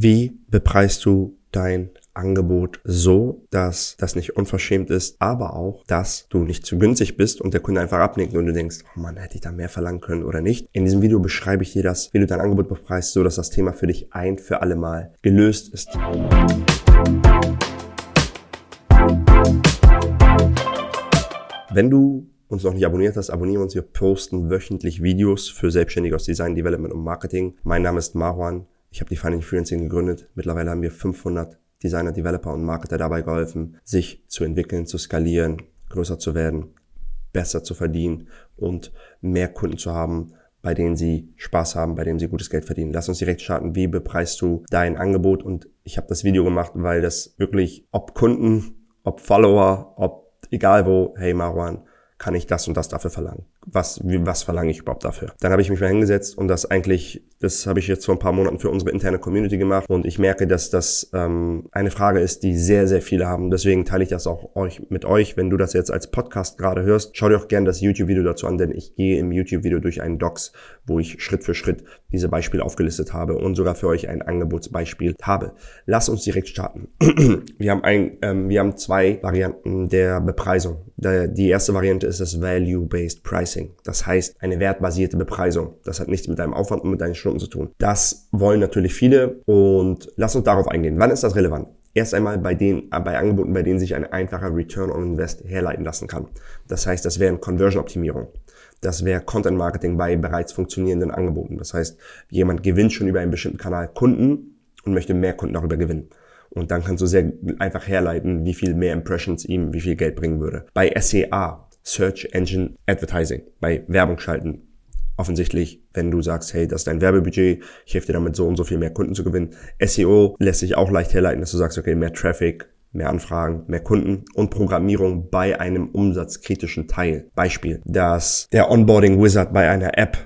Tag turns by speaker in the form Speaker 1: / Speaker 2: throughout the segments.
Speaker 1: Wie bepreist du dein Angebot so, dass das nicht unverschämt ist, aber auch, dass du nicht zu günstig bist und der Kunde einfach abnickt und du denkst, oh Mann, hätte ich da mehr verlangen können oder nicht. In diesem Video beschreibe ich dir das, wie du dein Angebot bepreist, so dass das Thema für dich ein für alle Mal gelöst ist. Wenn du uns noch nicht abonniert hast, abonniere uns. Wir posten wöchentlich Videos für Selbstständige aus Design, Development und Marketing. Mein Name ist Marwan. Ich habe die Financial Freelancing gegründet. Mittlerweile haben wir 500 Designer, Developer und Marketer dabei geholfen, sich zu entwickeln, zu skalieren, größer zu werden, besser zu verdienen und mehr Kunden zu haben, bei denen sie Spaß haben, bei denen sie gutes Geld verdienen. Lass uns direkt starten. Wie bepreist du dein Angebot? Und ich habe das Video gemacht, weil das wirklich, ob Kunden, ob Follower, ob egal wo, hey Marwan, kann ich das und das dafür verlangen? Was, was verlange ich überhaupt dafür? Dann habe ich mich mal hingesetzt und das eigentlich, das habe ich jetzt vor ein paar Monaten für unsere interne Community gemacht und ich merke, dass das ähm, eine Frage ist, die sehr, sehr viele haben. Deswegen teile ich das auch euch mit euch. Wenn du das jetzt als Podcast gerade hörst, schau dir auch gerne das YouTube-Video dazu an, denn ich gehe im YouTube-Video durch einen Docs, wo ich Schritt für Schritt diese Beispiele aufgelistet habe und sogar für euch ein Angebotsbeispiel habe. Lass uns direkt starten. wir haben ein, ähm, wir haben zwei Varianten der Bepreisung. Die erste Variante ist das Value-Based Pricing. Das heißt, eine wertbasierte Bepreisung. Das hat nichts mit deinem Aufwand und mit deinen Stunden zu tun. Das wollen natürlich viele und lass uns darauf eingehen. Wann ist das relevant? Erst einmal bei den, bei Angeboten, bei denen sich ein einfacher Return on Invest herleiten lassen kann. Das heißt, das wären Conversion-Optimierung. Das wäre Content Marketing bei bereits funktionierenden Angeboten. Das heißt, jemand gewinnt schon über einen bestimmten Kanal Kunden und möchte mehr Kunden darüber gewinnen. Und dann kannst du sehr einfach herleiten, wie viel mehr Impressions ihm wie viel Geld bringen würde. Bei SEA, Search Engine Advertising, bei Werbung schalten, offensichtlich, wenn du sagst, hey, das ist dein Werbebudget, ich helfe dir damit so und so viel mehr Kunden zu gewinnen. SEO lässt sich auch leicht herleiten, dass du sagst, okay, mehr Traffic, mehr Anfragen, mehr Kunden und Programmierung bei einem umsatzkritischen Teil. Beispiel, dass der Onboarding Wizard bei einer App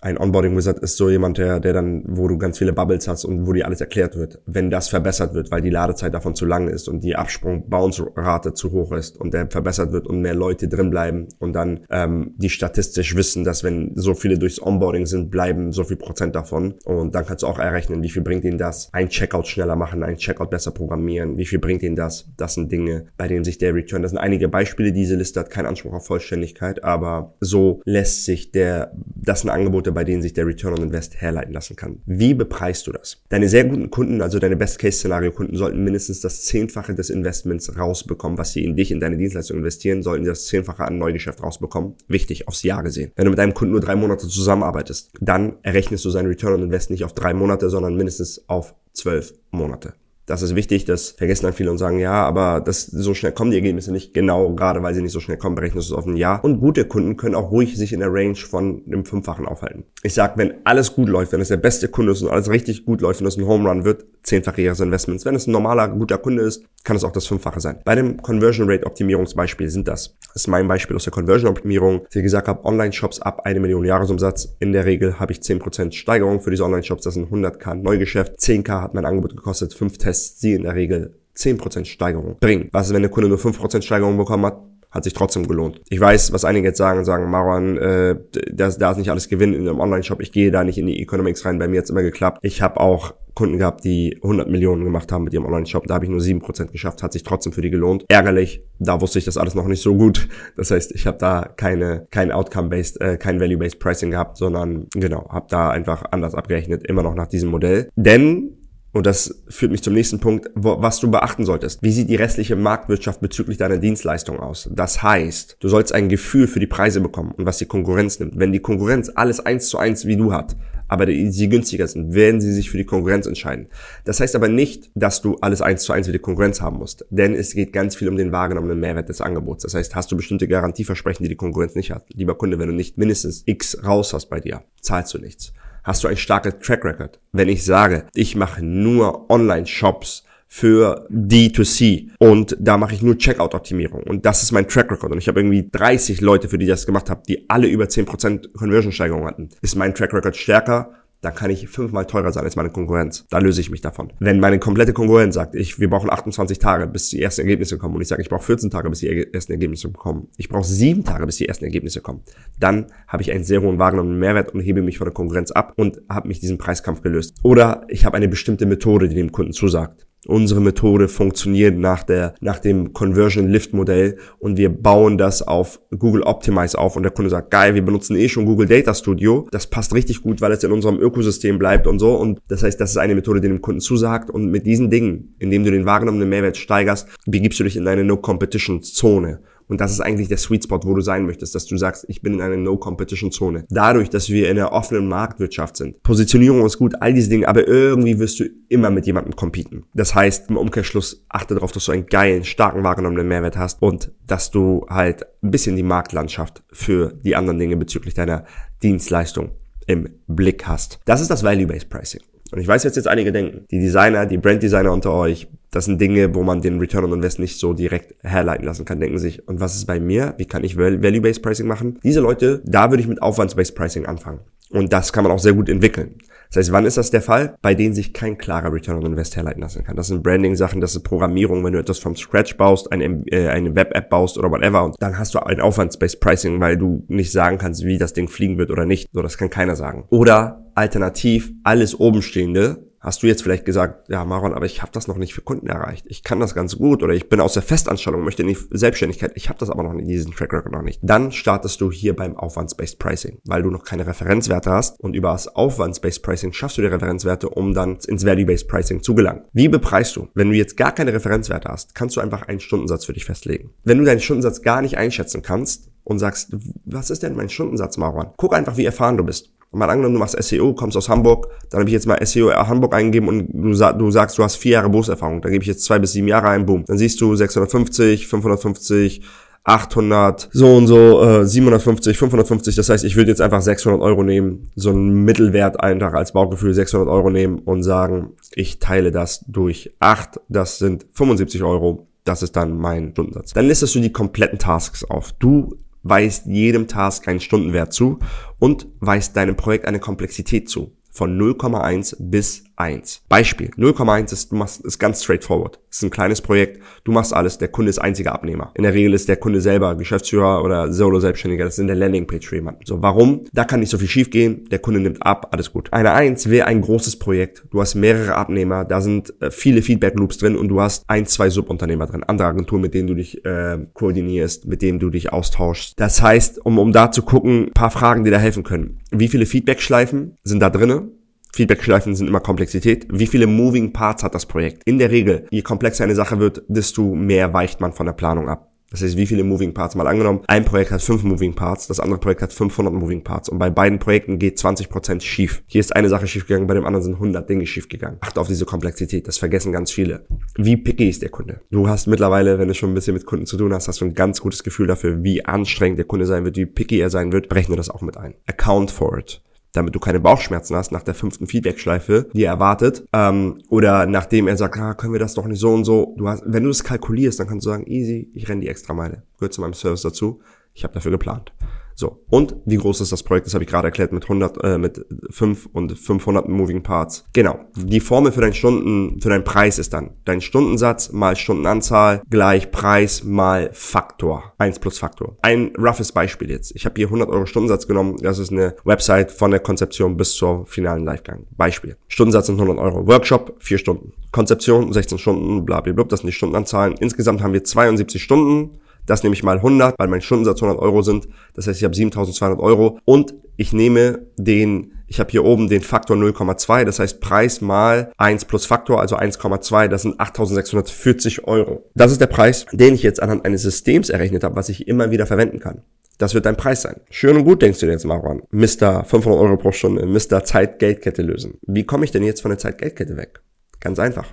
Speaker 1: ein Onboarding Wizard ist so jemand, der, der dann, wo du ganz viele Bubbles hast und wo dir alles erklärt wird. Wenn das verbessert wird, weil die Ladezeit davon zu lang ist und die Absprung-Bounce-Rate zu hoch ist und der verbessert wird und mehr Leute drin bleiben und dann ähm, die statistisch wissen, dass wenn so viele durchs Onboarding sind, bleiben so viel Prozent davon. Und dann kannst du auch errechnen, wie viel bringt ihnen das? Ein Checkout schneller machen, ein Checkout besser programmieren, wie viel bringt ihnen das? Das sind Dinge, bei denen sich der Return, das sind einige Beispiele, diese Liste hat keinen Anspruch auf Vollständigkeit, aber so lässt sich der, das sind Angebote, Angebote, bei denen sich der Return on Invest herleiten lassen kann. Wie bepreist du das? Deine sehr guten Kunden, also deine Best-Case-Szenario-Kunden, sollten mindestens das Zehnfache des Investments rausbekommen, was sie in dich, in deine Dienstleistung investieren, sollten sie das Zehnfache an Neugeschäft rausbekommen. Wichtig, aufs Jahr gesehen. Wenn du mit einem Kunden nur drei Monate zusammenarbeitest, dann errechnest du seinen Return on Invest nicht auf drei Monate, sondern mindestens auf zwölf Monate. Das ist wichtig, das vergessen dann viele und sagen, ja, aber das, so schnell kommen die Ergebnisse nicht. Genau, gerade weil sie nicht so schnell kommen, berechnest du es auf ein Jahr. Und gute Kunden können auch ruhig sich in der Range von dem Fünffachen aufhalten. Ich sag, wenn alles gut läuft, wenn es der beste Kunde ist und alles richtig gut läuft und es ein Home Run wird, zehnfache ihres Investments. Wenn es ein normaler, guter Kunde ist, kann es auch das Fünffache sein. Bei dem Conversion Rate Optimierungsbeispiel sind das. Das ist mein Beispiel aus der Conversion Optimierung. Wie gesagt habe, Online-Shops ab eine Million Jahresumsatz. In der Regel habe ich 10% Steigerung für diese Online-Shops. Das sind 100k Neugeschäft. 10k hat mein Angebot gekostet. Fünf Tests, sie in der Regel 10% Steigerung bringen. Was ist, wenn der Kunde nur 5% Steigerung bekommen hat? Hat sich trotzdem gelohnt. Ich weiß, was einige jetzt sagen, sagen, Marwan, äh, da, da ist nicht alles Gewinn in einem Online-Shop. Ich gehe da nicht in die Economics rein. Bei mir hat's immer geklappt. Ich habe auch Kunden gehabt, die 100 Millionen gemacht haben mit ihrem Online-Shop. Da habe ich nur 7% geschafft, hat sich trotzdem für die gelohnt. Ärgerlich, da wusste ich das alles noch nicht so gut. Das heißt, ich habe da keine kein Outcome-based, äh, kein Value-based Pricing gehabt, sondern genau, habe da einfach anders abgerechnet, immer noch nach diesem Modell. Denn und das führt mich zum nächsten Punkt, wo, was du beachten solltest. Wie sieht die restliche Marktwirtschaft bezüglich deiner Dienstleistung aus? Das heißt, du sollst ein Gefühl für die Preise bekommen und was die Konkurrenz nimmt. Wenn die Konkurrenz alles eins zu eins wie du hat, aber sie günstiger sind, werden sie sich für die Konkurrenz entscheiden. Das heißt aber nicht, dass du alles eins zu eins wie die Konkurrenz haben musst, denn es geht ganz viel um den wahrgenommenen Mehrwert des Angebots. Das heißt, hast du bestimmte Garantieversprechen, die die Konkurrenz nicht hat. Lieber Kunde, wenn du nicht mindestens X raus hast bei dir, zahlst du nichts hast du ein starkes Track Record. Wenn ich sage, ich mache nur Online-Shops für D2C und da mache ich nur Checkout-Optimierung und das ist mein Track Record und ich habe irgendwie 30 Leute, für die ich das gemacht habe, die alle über 10% Conversion-Steigerung hatten. Ist mein Track Record stärker dann kann ich fünfmal teurer sein als meine Konkurrenz. Da löse ich mich davon. Wenn meine komplette Konkurrenz sagt, ich, wir brauchen 28 Tage, bis die ersten Ergebnisse kommen und ich sage, ich brauche 14 Tage, bis die ersten Ergebnisse kommen, ich brauche sieben Tage, bis die ersten Ergebnisse kommen, dann habe ich einen sehr hohen wahrgenommenen Mehrwert und hebe mich von der Konkurrenz ab und habe mich diesen Preiskampf gelöst. Oder ich habe eine bestimmte Methode, die dem Kunden zusagt. Unsere Methode funktioniert nach der, nach dem Conversion Lift Modell und wir bauen das auf Google Optimize auf und der Kunde sagt, geil, wir benutzen eh schon Google Data Studio. Das passt richtig gut, weil es in unserem Ökosystem bleibt und so. Und das heißt, das ist eine Methode, die dem Kunden zusagt. Und mit diesen Dingen, indem du den wahrgenommenen Mehrwert steigerst, begibst du dich in eine No-Competition-Zone. Und das ist eigentlich der Sweet Spot, wo du sein möchtest, dass du sagst, ich bin in einer No-Competition-Zone. Dadurch, dass wir in einer offenen Marktwirtschaft sind. Positionierung ist gut, all diese Dinge, aber irgendwie wirst du immer mit jemandem competen. Das heißt, im Umkehrschluss achte darauf, dass du einen geilen, starken wahrgenommenen Mehrwert hast und dass du halt ein bisschen die Marktlandschaft für die anderen Dinge bezüglich deiner Dienstleistung im Blick hast. Das ist das Value-Based Pricing. Und ich weiß jetzt jetzt einige denken, die Designer, die Brand-Designer unter euch, das sind Dinge, wo man den Return on Invest nicht so direkt herleiten lassen kann, denken sich, und was ist bei mir? Wie kann ich Value-Based Pricing machen? Diese Leute, da würde ich mit Aufwands-Based Pricing anfangen. Und das kann man auch sehr gut entwickeln. Das heißt, wann ist das der Fall? Bei denen sich kein klarer Return on Invest herleiten lassen kann. Das sind Branding-Sachen, das ist Programmierung, wenn du etwas vom Scratch baust, eine, äh, eine Web-App baust oder whatever, und dann hast du ein Aufwands-Based Pricing, weil du nicht sagen kannst, wie das Ding fliegen wird oder nicht. So, das kann keiner sagen. Oder alternativ alles obenstehende hast du jetzt vielleicht gesagt, ja Maron, aber ich habe das noch nicht für Kunden erreicht. Ich kann das ganz gut oder ich bin aus der Festanstellung, möchte in die Selbstständigkeit. Ich habe das aber noch nicht, diesen Track Record noch nicht. Dann startest du hier beim Aufwands-Based Pricing, weil du noch keine Referenzwerte hast und über das Aufwands-Based Pricing schaffst du die Referenzwerte, um dann ins Value-Based Pricing zu gelangen. Wie bepreist du? Wenn du jetzt gar keine Referenzwerte hast, kannst du einfach einen Stundensatz für dich festlegen. Wenn du deinen Stundensatz gar nicht einschätzen kannst, und sagst, was ist denn mein Stundensatz, Maron? Guck einfach, wie erfahren du bist. Mal angenommen, du machst SEO, kommst aus Hamburg, dann habe ich jetzt mal SEO Hamburg eingegeben und du, du sagst, du hast vier Jahre Berufserfahrung. Da gebe ich jetzt zwei bis sieben Jahre ein, boom. Dann siehst du 650, 550, 800, so und so, äh, 750, 550. Das heißt, ich würde jetzt einfach 600 Euro nehmen, so einen Mittelwert einfach als Bauchgefühl 600 Euro nehmen und sagen, ich teile das durch 8, das sind 75 Euro. Das ist dann mein Stundensatz. Dann listest du die kompletten Tasks auf. Du weist jedem Task einen Stundenwert zu und weist deinem Projekt eine Komplexität zu. Von 0,1 bis 1. Beispiel. 0,1 ist, du machst, ist ganz straightforward. Es ist ein kleines Projekt. Du machst alles. Der Kunde ist einziger Abnehmer. In der Regel ist der Kunde selber Geschäftsführer oder Solo-Selbstständiger. Das ist in der Landingpage für jemanden. So, warum? Da kann nicht so viel schief gehen. Der Kunde nimmt ab. Alles gut. Eine 1 wäre ein großes Projekt. Du hast mehrere Abnehmer. Da sind äh, viele Feedback-Loops drin und du hast ein, zwei Subunternehmer drin. Andere Agenturen, mit denen du dich äh, koordinierst, mit denen du dich austauschst. Das heißt, um, um da zu gucken, paar Fragen, die da helfen können. Wie viele Feedback-Schleifen sind da drinnen? Feedback-Schleifen sind immer Komplexität. Wie viele Moving Parts hat das Projekt? In der Regel, je komplexer eine Sache wird, desto mehr weicht man von der Planung ab. Das heißt, wie viele Moving Parts mal angenommen? Ein Projekt hat fünf Moving Parts, das andere Projekt hat 500 Moving Parts und bei beiden Projekten geht 20% schief. Hier ist eine Sache schiefgegangen, bei dem anderen sind 100 Dinge schiefgegangen. Achte auf diese Komplexität, das vergessen ganz viele. Wie picky ist der Kunde? Du hast mittlerweile, wenn du schon ein bisschen mit Kunden zu tun hast, hast du ein ganz gutes Gefühl dafür, wie anstrengend der Kunde sein wird, wie picky er sein wird. Berechne das auch mit ein. Account for it damit du keine Bauchschmerzen hast nach der fünften Feedback-Schleife, die er erwartet, ähm, oder nachdem er sagt, ah, können wir das doch nicht so und so. Du hast, wenn du es kalkulierst, dann kannst du sagen, easy, ich renne die extra Meile. Gehört zu meinem Service dazu. Ich habe dafür geplant. So. Und wie groß ist das Projekt? Das habe ich gerade erklärt mit 100, äh, mit 5 und 500 Moving Parts. Genau. Die Formel für deinen Stunden, für deinen Preis ist dann dein Stundensatz mal Stundenanzahl gleich Preis mal Faktor. 1 plus Faktor. Ein roughes Beispiel jetzt. Ich habe hier 100 Euro Stundensatz genommen. Das ist eine Website von der Konzeption bis zur finalen Livegang. Beispiel. Stundensatz sind 100 Euro. Workshop 4 Stunden. Konzeption 16 Stunden, bla, bla, bla. Das sind die Stundenanzahlen. Insgesamt haben wir 72 Stunden. Das nehme ich mal 100, weil mein Stundensatz 100 Euro sind. Das heißt, ich habe 7200 Euro und ich nehme den, ich habe hier oben den Faktor 0,2, das heißt Preis mal 1 plus Faktor, also 1,2, das sind 8640 Euro. Das ist der Preis, den ich jetzt anhand eines Systems errechnet habe, was ich immer wieder verwenden kann. Das wird dein Preis sein. Schön und gut, denkst du dir jetzt, Marwan. Mr. 500 Euro pro Stunde, Mr. Zeit-Geldkette lösen. Wie komme ich denn jetzt von der Zeit-Geldkette weg? Ganz einfach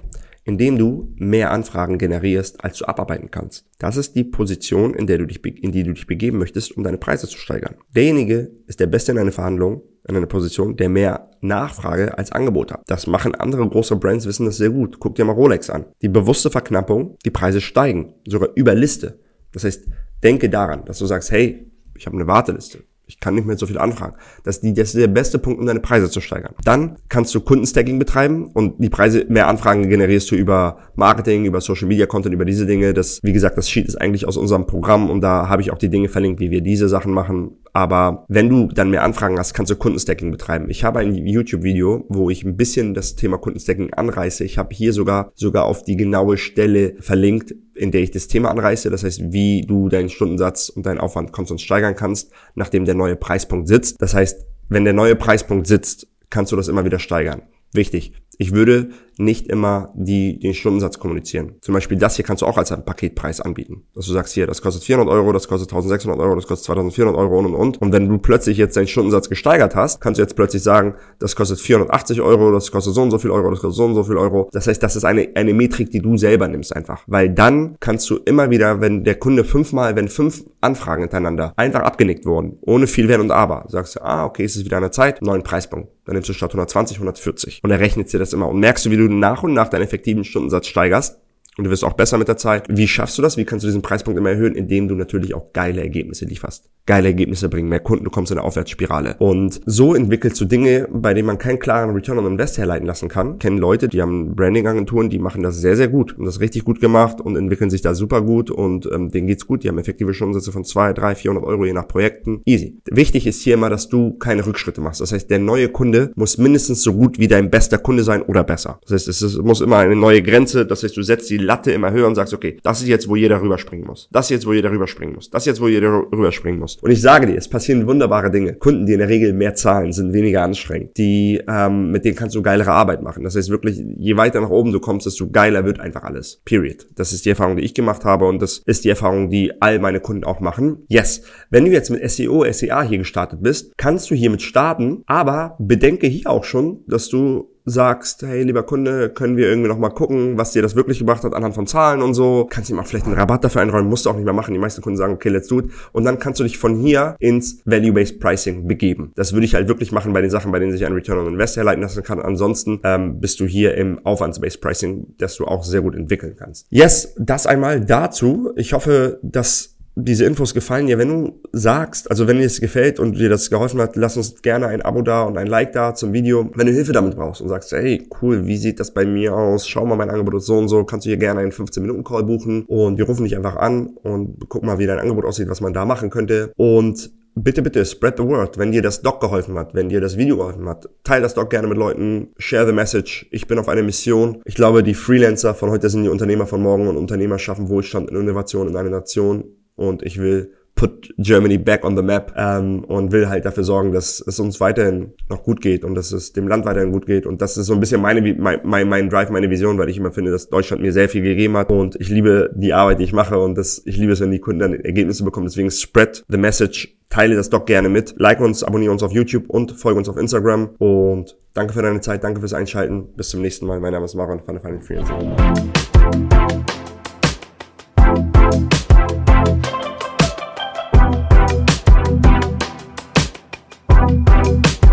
Speaker 1: indem du mehr Anfragen generierst, als du abarbeiten kannst. Das ist die Position, in, der du dich, in die du dich begeben möchtest, um deine Preise zu steigern. Derjenige ist der Beste in einer Verhandlung, in einer Position, der mehr Nachfrage als Angebot hat. Das machen andere große Brands, wissen das sehr gut. Guck dir mal Rolex an. Die bewusste Verknappung, die Preise steigen, sogar über Liste. Das heißt, denke daran, dass du sagst, hey, ich habe eine Warteliste. Ich kann nicht mehr so viel anfragen. Das ist, die, das ist der beste Punkt, um deine Preise zu steigern. Dann kannst du Kundenstacking betreiben und die Preise, mehr Anfragen generierst du über Marketing, über Social Media Content, über diese Dinge. Das, wie gesagt, das Sheet ist eigentlich aus unserem Programm und da habe ich auch die Dinge verlinkt, wie wir diese Sachen machen. Aber wenn du dann mehr Anfragen hast, kannst du Kundenstacking betreiben. Ich habe ein YouTube-Video, wo ich ein bisschen das Thema Kundenstacking anreiße. Ich habe hier sogar, sogar auf die genaue Stelle verlinkt, in der ich das Thema anreiße. Das heißt, wie du deinen Stundensatz und deinen Aufwand konstant steigern kannst, nachdem der neue Preispunkt sitzt. Das heißt, wenn der neue Preispunkt sitzt, kannst du das immer wieder steigern. Wichtig. Ich würde nicht immer die, den Stundensatz kommunizieren. Zum Beispiel das hier kannst du auch als Paketpreis anbieten. Dass du sagst, hier, das kostet 400 Euro, das kostet 1600 Euro, das kostet 2400 Euro und und und. Und wenn du plötzlich jetzt deinen Stundensatz gesteigert hast, kannst du jetzt plötzlich sagen, das kostet 480 Euro, das kostet so und so viel Euro, das kostet so und so viel Euro. Das heißt, das ist eine, eine Metrik, die du selber nimmst einfach. Weil dann kannst du immer wieder, wenn der Kunde fünfmal, wenn fünf Anfragen hintereinander einfach abgenickt wurden, ohne viel Wenn und Aber, sagst du, ah, okay, es ist wieder eine Zeit, neuen Preispunkt. Dann nimmst du statt 120, 140. Und er rechnet dir das immer. Und merkst du, wie du nach und nach deinen effektiven Stundensatz steigerst. Und du wirst auch besser mit der Zeit. Wie schaffst du das? Wie kannst du diesen Preispunkt immer erhöhen? Indem du natürlich auch geile Ergebnisse lieferst geile Ergebnisse bringen, mehr Kunden, du kommst in eine Aufwärtsspirale. Und so entwickelst du Dinge, bei denen man keinen klaren Return on Invest herleiten lassen kann. Kennen Leute, die haben Branding-Agenturen, die machen das sehr, sehr gut und das richtig gut gemacht und entwickeln sich da super gut und ähm, denen geht's gut. Die haben effektive Stundensätze von 2, 3, 400 Euro je nach Projekten. Easy. Wichtig ist hier immer, dass du keine Rückschritte machst. Das heißt, der neue Kunde muss mindestens so gut wie dein bester Kunde sein oder besser. Das heißt, es muss immer eine neue Grenze. Das heißt, du setzt die Latte immer höher und sagst, okay, das ist jetzt, wo jeder rüberspringen muss. Das ist jetzt, wo jeder rüberspringen muss. Das ist jetzt, wo jeder rüberspringen muss. Und ich sage dir, es passieren wunderbare Dinge. Kunden, die in der Regel mehr zahlen, sind weniger anstrengend. Die, ähm, mit denen kannst du geilere Arbeit machen. Das heißt wirklich, je weiter nach oben du kommst, desto geiler wird einfach alles. Period. Das ist die Erfahrung, die ich gemacht habe und das ist die Erfahrung, die all meine Kunden auch machen. Yes. Wenn du jetzt mit SEO, SEA hier gestartet bist, kannst du hiermit starten, aber bedenke hier auch schon, dass du sagst, hey, lieber Kunde, können wir irgendwie noch mal gucken, was dir das wirklich gebracht hat anhand von Zahlen und so. Kannst du mal vielleicht einen Rabatt dafür einräumen, musst du auch nicht mehr machen. Die meisten Kunden sagen, okay, let's do it. Und dann kannst du dich von hier ins Value-Based Pricing begeben. Das würde ich halt wirklich machen bei den Sachen, bei denen sich ein Return on Invest herleiten lassen kann. Ansonsten ähm, bist du hier im Aufwands-Based Pricing, das du auch sehr gut entwickeln kannst. Yes, das einmal dazu. Ich hoffe, dass diese Infos gefallen dir, wenn du sagst, also wenn dir es gefällt und dir das geholfen hat, lass uns gerne ein Abo da und ein Like da zum Video. Wenn du Hilfe damit brauchst und sagst, hey, cool, wie sieht das bei mir aus? Schau mal, mein Angebot ist so und so, kannst du hier gerne einen 15-Minuten-Call buchen und wir rufen dich einfach an und gucken mal, wie dein Angebot aussieht, was man da machen könnte. Und bitte, bitte, spread the word. Wenn dir das Doc geholfen hat, wenn dir das Video geholfen hat, teil das Doc gerne mit Leuten, share the message. Ich bin auf einer Mission. Ich glaube, die Freelancer von heute sind die Unternehmer von morgen und Unternehmer schaffen Wohlstand und Innovation in einer Nation und ich will put Germany back on the map ähm, und will halt dafür sorgen, dass es uns weiterhin noch gut geht und dass es dem Land weiterhin gut geht und das ist so ein bisschen meine mein, mein, mein Drive, meine Vision, weil ich immer finde, dass Deutschland mir sehr viel gegeben hat und ich liebe die Arbeit, die ich mache und das, ich liebe es, wenn die Kunden dann Ergebnisse bekommen. Deswegen spread the message, teile das doch gerne mit, like uns, abonniere uns auf YouTube und folge uns auf Instagram und danke für deine Zeit, danke fürs Einschalten. Bis zum nächsten Mal. Mein Name ist Maron von der Freelancing.